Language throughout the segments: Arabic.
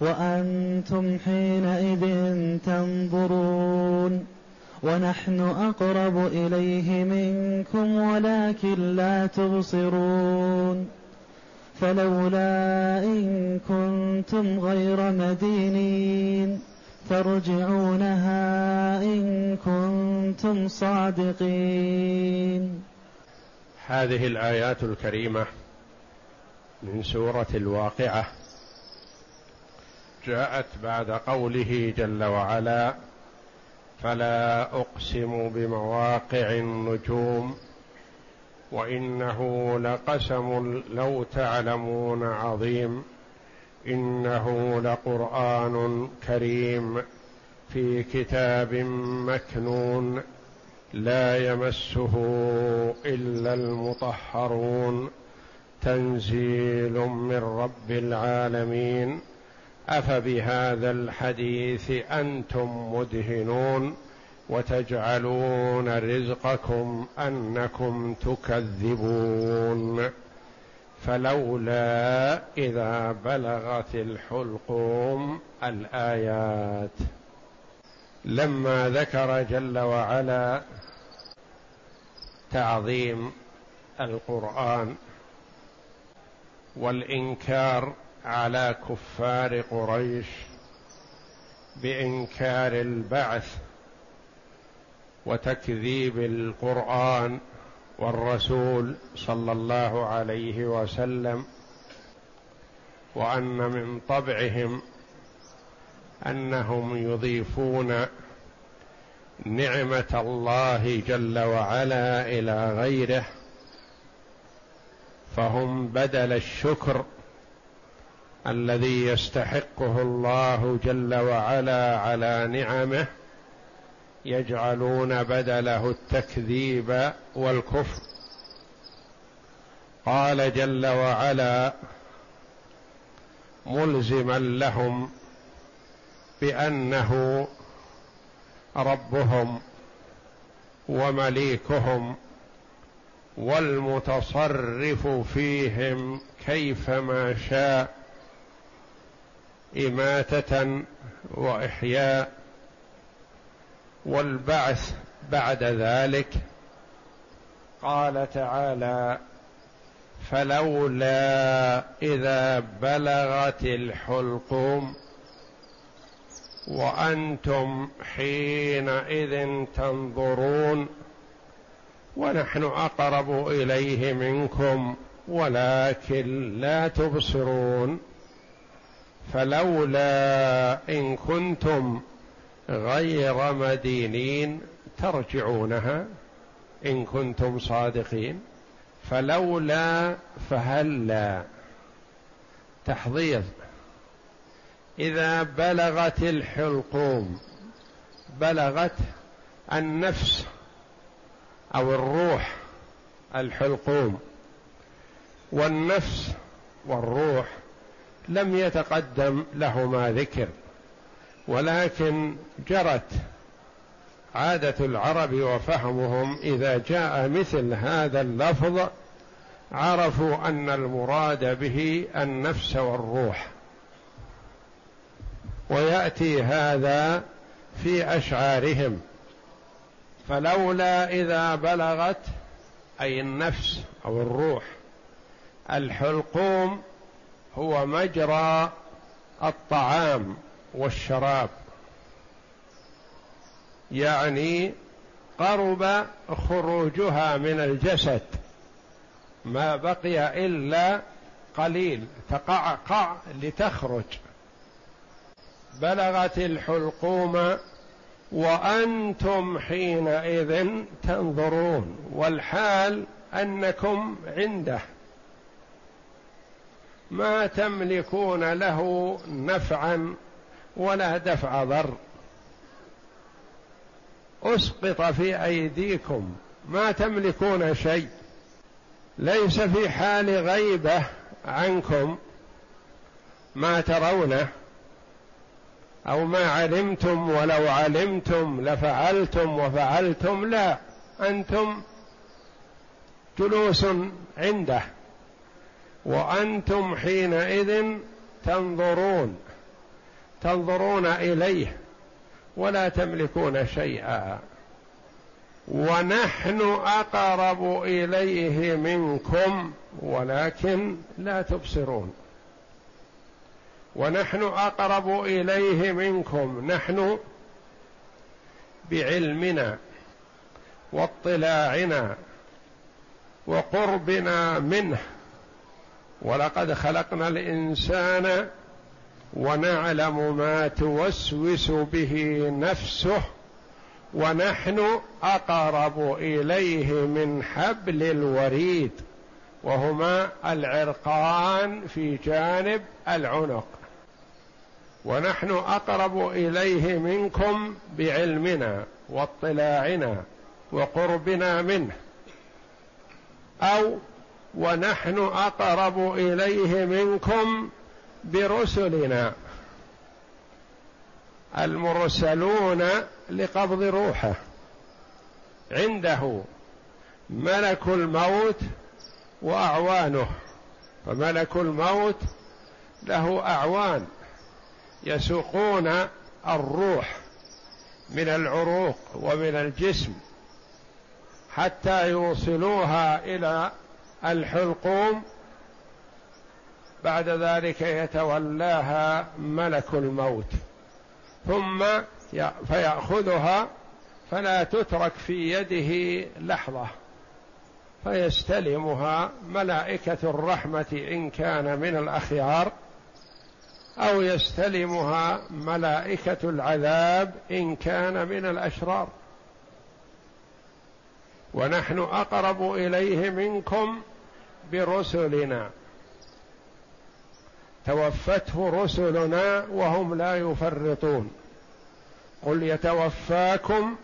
وأنتم حينئذ تنظرون ونحن أقرب إليه منكم ولكن لا تبصرون فلولا إن كنتم غير مدينين ترجعونها إن كنتم صادقين. هذه الآيات الكريمة من سورة الواقعة. جاءت بعد قوله جل وعلا فلا أقسم بمواقع النجوم وإنه لقسم لو تعلمون عظيم إنه لقرآن كريم في كتاب مكنون لا يمسه إلا المطهرون تنزيل من رب العالمين. أفبهذا الحديث أنتم مدهنون وتجعلون رزقكم أنكم تكذبون. فلولا إذا بلغت الحلقوم الآيات. لما ذكر جل وعلا تعظيم القرآن والإنكار على كفار قريش بإنكار البعث وتكذيب القرآن والرسول صلى الله عليه وسلم وأن من طبعهم أنهم يضيفون نعمة الله جل وعلا إلى غيره فهم بدل الشكر الذي يستحقه الله جل وعلا على نعمه يجعلون بدله التكذيب والكفر. قال جل وعلا ملزما لهم بأنه ربهم ومليكهم والمتصرف فيهم كيفما شاء. إماتة وإحياء والبعث بعد ذلك. قال تعالى فلولا إذا بلغت الحلقوم وأنتم حينئذ تنظرون ونحن أقرب إليه منكم ولكن لا تبصرون. فلولا إن كنتم غير مدينين ترجعونها إن كنتم صادقين. فلولا فهلا تحضير. إذا بلغت الحلقوم بلغت النفس أو الروح الحلقوم والنفس والروح لم يتقدم لهما ذكر ولكن جرت عادة العرب وفهمهم إذا جاء مثل هذا اللفظ عرفوا أن المراد به النفس والروح. ويأتي هذا في أشعارهم فلولا إذا بلغت أي النفس أو الروح الحلقوم هو مجرى الطعام والشراب. يعني قرب خروجها من الجسد. ما بقي إلا قليل تقعقع لتخرج. بلغت الحلقوم وأنتم حينئذ تنظرون والحال أنكم عنده. ما تملكون له نفعا ولا دفع ضر. أسقط في أيديكم. ما تملكون شيء. ليس في حال غيبة عنكم ما ترونه أو ما علمتم ولو علمتم لفعلتم وفعلتم لا. أنتم جلوس عنده. وأنتم حينئذ تنظرون تنظرون إليه ولا تملكون شيئا. ونحن أقرب إليه منكم ولكن لا تبصرون. ونحن أقرب إليه منكم نحن بعلمنا واطلاعنا وقربنا منه. ولقد خلقنا الإنسان ونعلم ما توسوس به نفسه ونحن أقرب إليه من حبل الوريد وهما العرقان في جانب العنق. ونحن أقرب إليه منكم بعلمنا واطلاعنا وقربنا منه أو ونحن أقرب إليه منكم برسلنا. المرسلون لقبض روحه. عنده ملك الموت وأعوانه. فملك الموت له أعوان. يسوقون الروح من العروق ومن الجسم حتى يوصلوها إلى الحلقوم بعد ذلك يتولاها ملك الموت ثم فيأخذها فلا تترك في يده لحظة فيستلمها ملائكة الرحمة إن كان من الأخيار أو يستلمها ملائكة العذاب إن كان من الأشرار. ونحن أقرب إليه منكم برسلنا. توفته رسلنا وهم لا يفرطون. قل يتوفاكم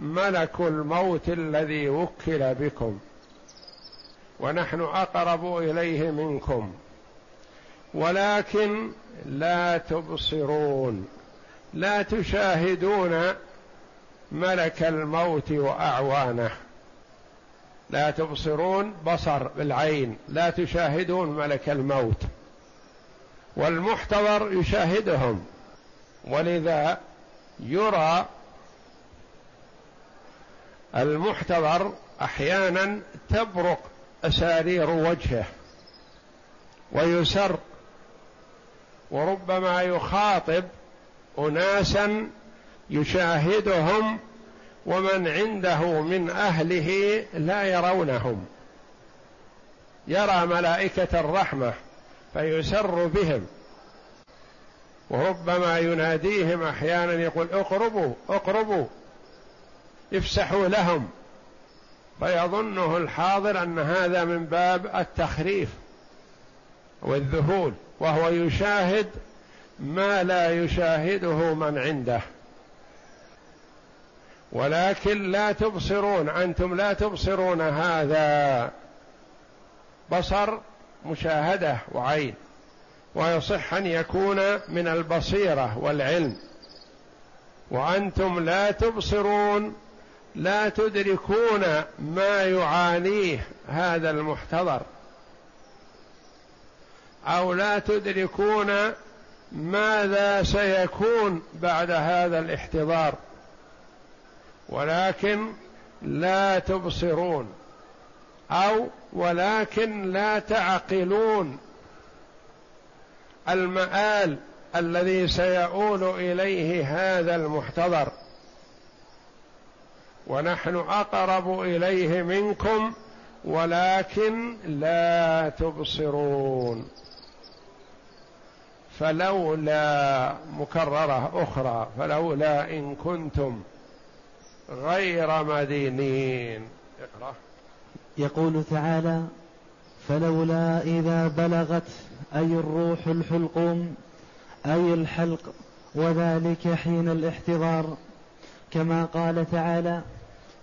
ملك الموت الذي وكل بكم. ونحن أقرب إليه منكم. ولكن لا تبصرون. لا تشاهدون ملك الموت وأعوانه. لا تبصرون بصر بالعين لا تشاهدون ملك الموت. والمحتضر يشاهدهم. ولذا يرى المحتضر أحيانا تبرق أسارير وجهه ويسر وربما يخاطب اناسا يشاهدهم ومن عنده من أهله لا يرونهم. يرى ملائكة الرحمة فيسر بهم. وربما يناديهم أحيانا يقول اقربوا اقربوا افسحوا لهم. فيظنه الحاضر أن هذا من باب التخريف والذهول وهو يشاهد ما لا يشاهده من عنده. ولكن لا تبصرون أنتم لا تبصرون هذا. بصر مشاهدة وعين ويصح أن يكون من البصيرة والعلم. وأنتم لا تبصرون لا تدركون ما يعانيه هذا المحتضر. أو لا تدركون ماذا سيكون بعد هذا الاحتضار. ولكن لا تبصرون أو ولكن لا تعقلون. المآل الذي سيؤول إليه هذا المحتضر. ونحن أقرب إليه منكم ولكن لا تبصرون. فلولا مكررة أخرى فلولا إن كنتم غير مدينين. اقرأ. يقول تعالى فلولا إذا بلغت أي الروح الحلقوم أي الحلق وذلك حين الاحتضار. كما قال تعالى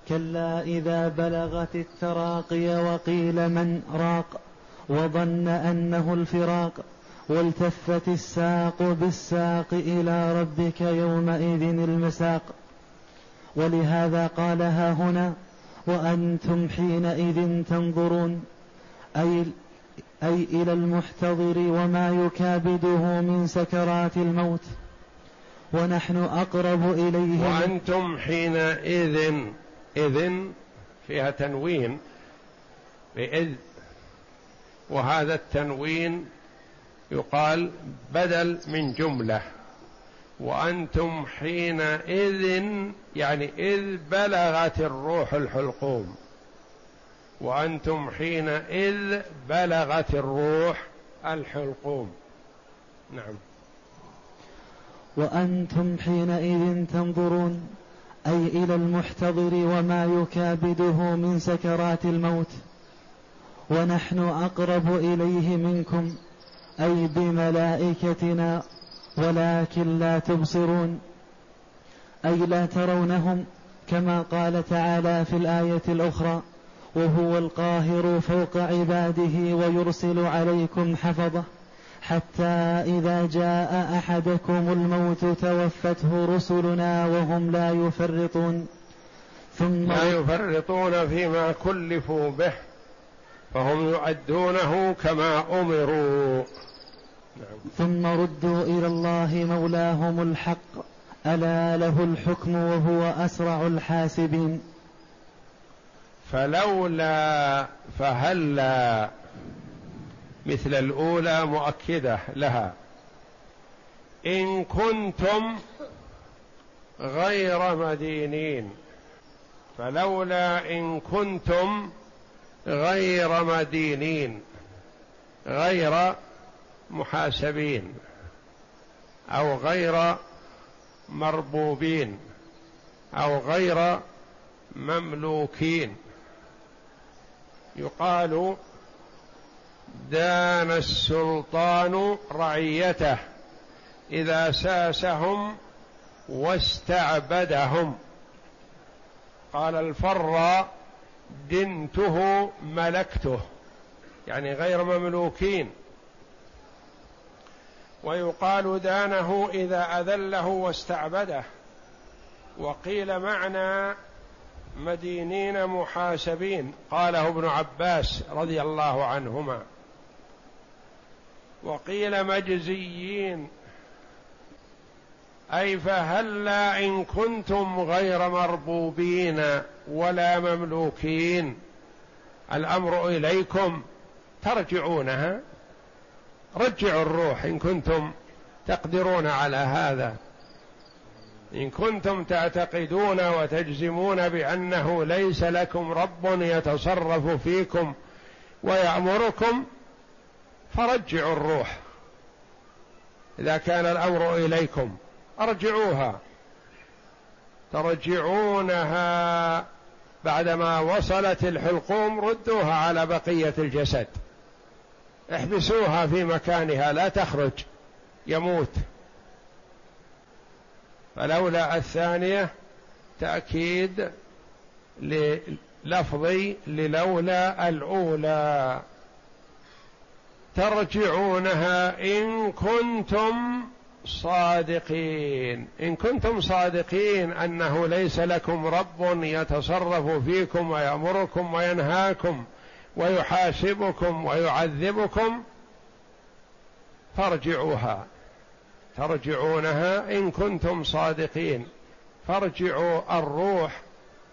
كلا إذا بلغت التراقي وقيل من راق وظن أنه الفراق والتفت الساق بالساق إلى ربك يومئذ المساق. ولهذا قالها هنا وأنتم حينئذ تنظرون أي أي إلى المحتضر وما يكابده من سكرات الموت ونحن أقرب إليه. وأنتم حينئذ إذن فيها تنوين بإذ وهذا التنوين يقال بدل من جملة. وأنتم حينئذ يعني إذ بلغت الروح الحلقوم. وأنتم حينئذ بلغت الروح الحلقوم. نعم. وأنتم حينئذ تنظرون أي إلى المحتضر وما يكابده من سكرات الموت. ونحن أقرب إليه منكم أي بملائكتنا ولكن لا تبصرون أي لا ترونهم كما قال تعالى في الآية الأخرى وهو القاهر فوق عباده ويرسل عليكم حفظه حتى إذا جاء أحدكم الموت توفته رسلنا وهم لا يفرطون ثم لا يفرطون فيما كلفوا به فهم يؤدونه كما أمروا نعم. ثم ردوا إلى الله مولاهم الحق. ألا له الحكم وهو أسرع الحاسبين. فلولا فهلا مثل الأولى مؤكدة لها. إن كنتم غير مدينين. فلولا إن كنتم غير مدينين. غير محاسبين أو غير مربوبين أو غير مملوكين. يقال دان السلطان رعيته إذا ساسهم واستعبدهم. قال الفر دنته ملكته يعني غير مملوكين. ويقال دانه إذا أذله واستعبده. وقيل معنى مدينين محاسبين. قاله ابن عباس رضي الله عنهما. وقيل مجزيين. أي فهلا إن كنتم غير مربوبين ولا مملوكين. الأمر إليكم ترجعونها. رجعوا الروح إن كنتم تقدرون على هذا. إن كنتم تعتقدون وتجزمون بأنه ليس لكم رب يتصرف فيكم ويأمركم فرجعوا الروح. إذا كان الأمر إليكم أرجعوها. ترجعونها بعدما وصلت الحلقوم ردوها على بقية الجسد. احبسوها في مكانها لا تخرج يموت. فلولا الثانية تأكيد للفظي للولا الأولى. ترجعونها إن كنتم صادقين. إن كنتم صادقين أنه ليس لكم رب يتصرف فيكم ويأمركم وينهاكم. ويحاسبكم ويعذبكم فارجعوها. ترجعونها إن كنتم صادقين. فارجعوا الروح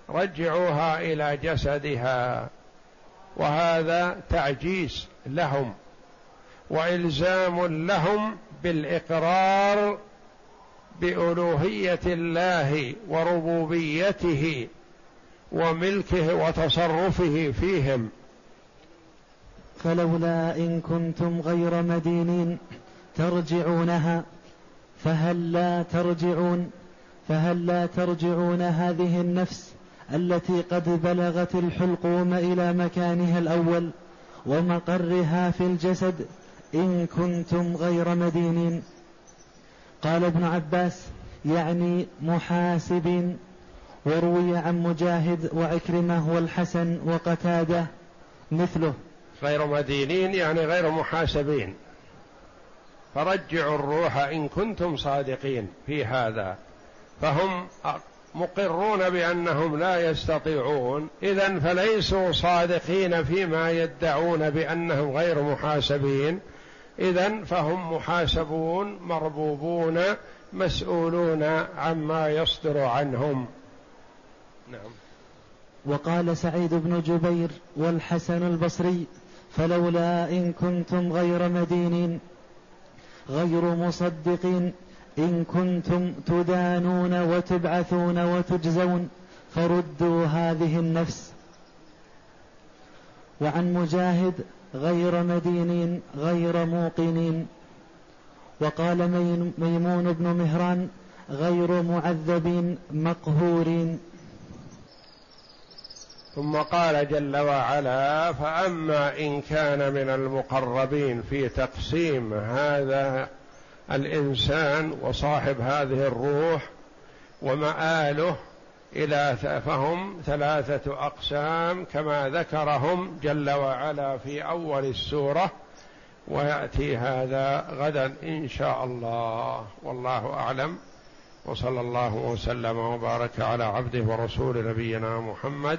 رجعوها إلى جسدها. وهذا تعجيز لهم وإلزام لهم بالإقرار بألوهية الله وربوبيته وملكه وتصرفه فيهم. فلولا إن كنتم غير مدينين ترجعونها فهل لا ترجعون فهل لا ترجعون هذه النفس التي قد بلغت الحلقوم إلى مكانها الأول ومقرها في الجسد إن كنتم غير مدينين؟ قال ابن عباس يعني محاسب وروي عن مجاهد وعكرمة والحسن وقتادة مثله. غير مدينين يعني غير محاسبين. فرجعوا الروح إن كنتم صادقين في هذا. فهم مقرون بأنهم لا يستطيعون. إذا فليسوا صادقين فيما يدعون بأنهم غير محاسبين. إذا فهم محاسبون مربوبون مسؤولون عما يصدر عنهم. نعم. وقال سعيد بن جبير والحسن البصري فلولا إن كنتم غير مدينين غير مصدقين إن كنتم تدانون وتبعثون وتجزون فردوا هذه النفس. وعن مجاهد غير مدينين غير موقنين. وقال ميمون بن مهران غير معذبين مقهورين. ثم قال جل وعلا فأما إن كان من المقربين في تقسيم هذا الإنسان وصاحب هذه الروح ومآله إلى فهم ثلاثة أقسام كما ذكرهم جل وعلا في أول السورة ويأتي هذا غدا إن شاء الله. والله أعلم. وصلى الله وسلم وبارك على عبده ورسول نبينا محمد.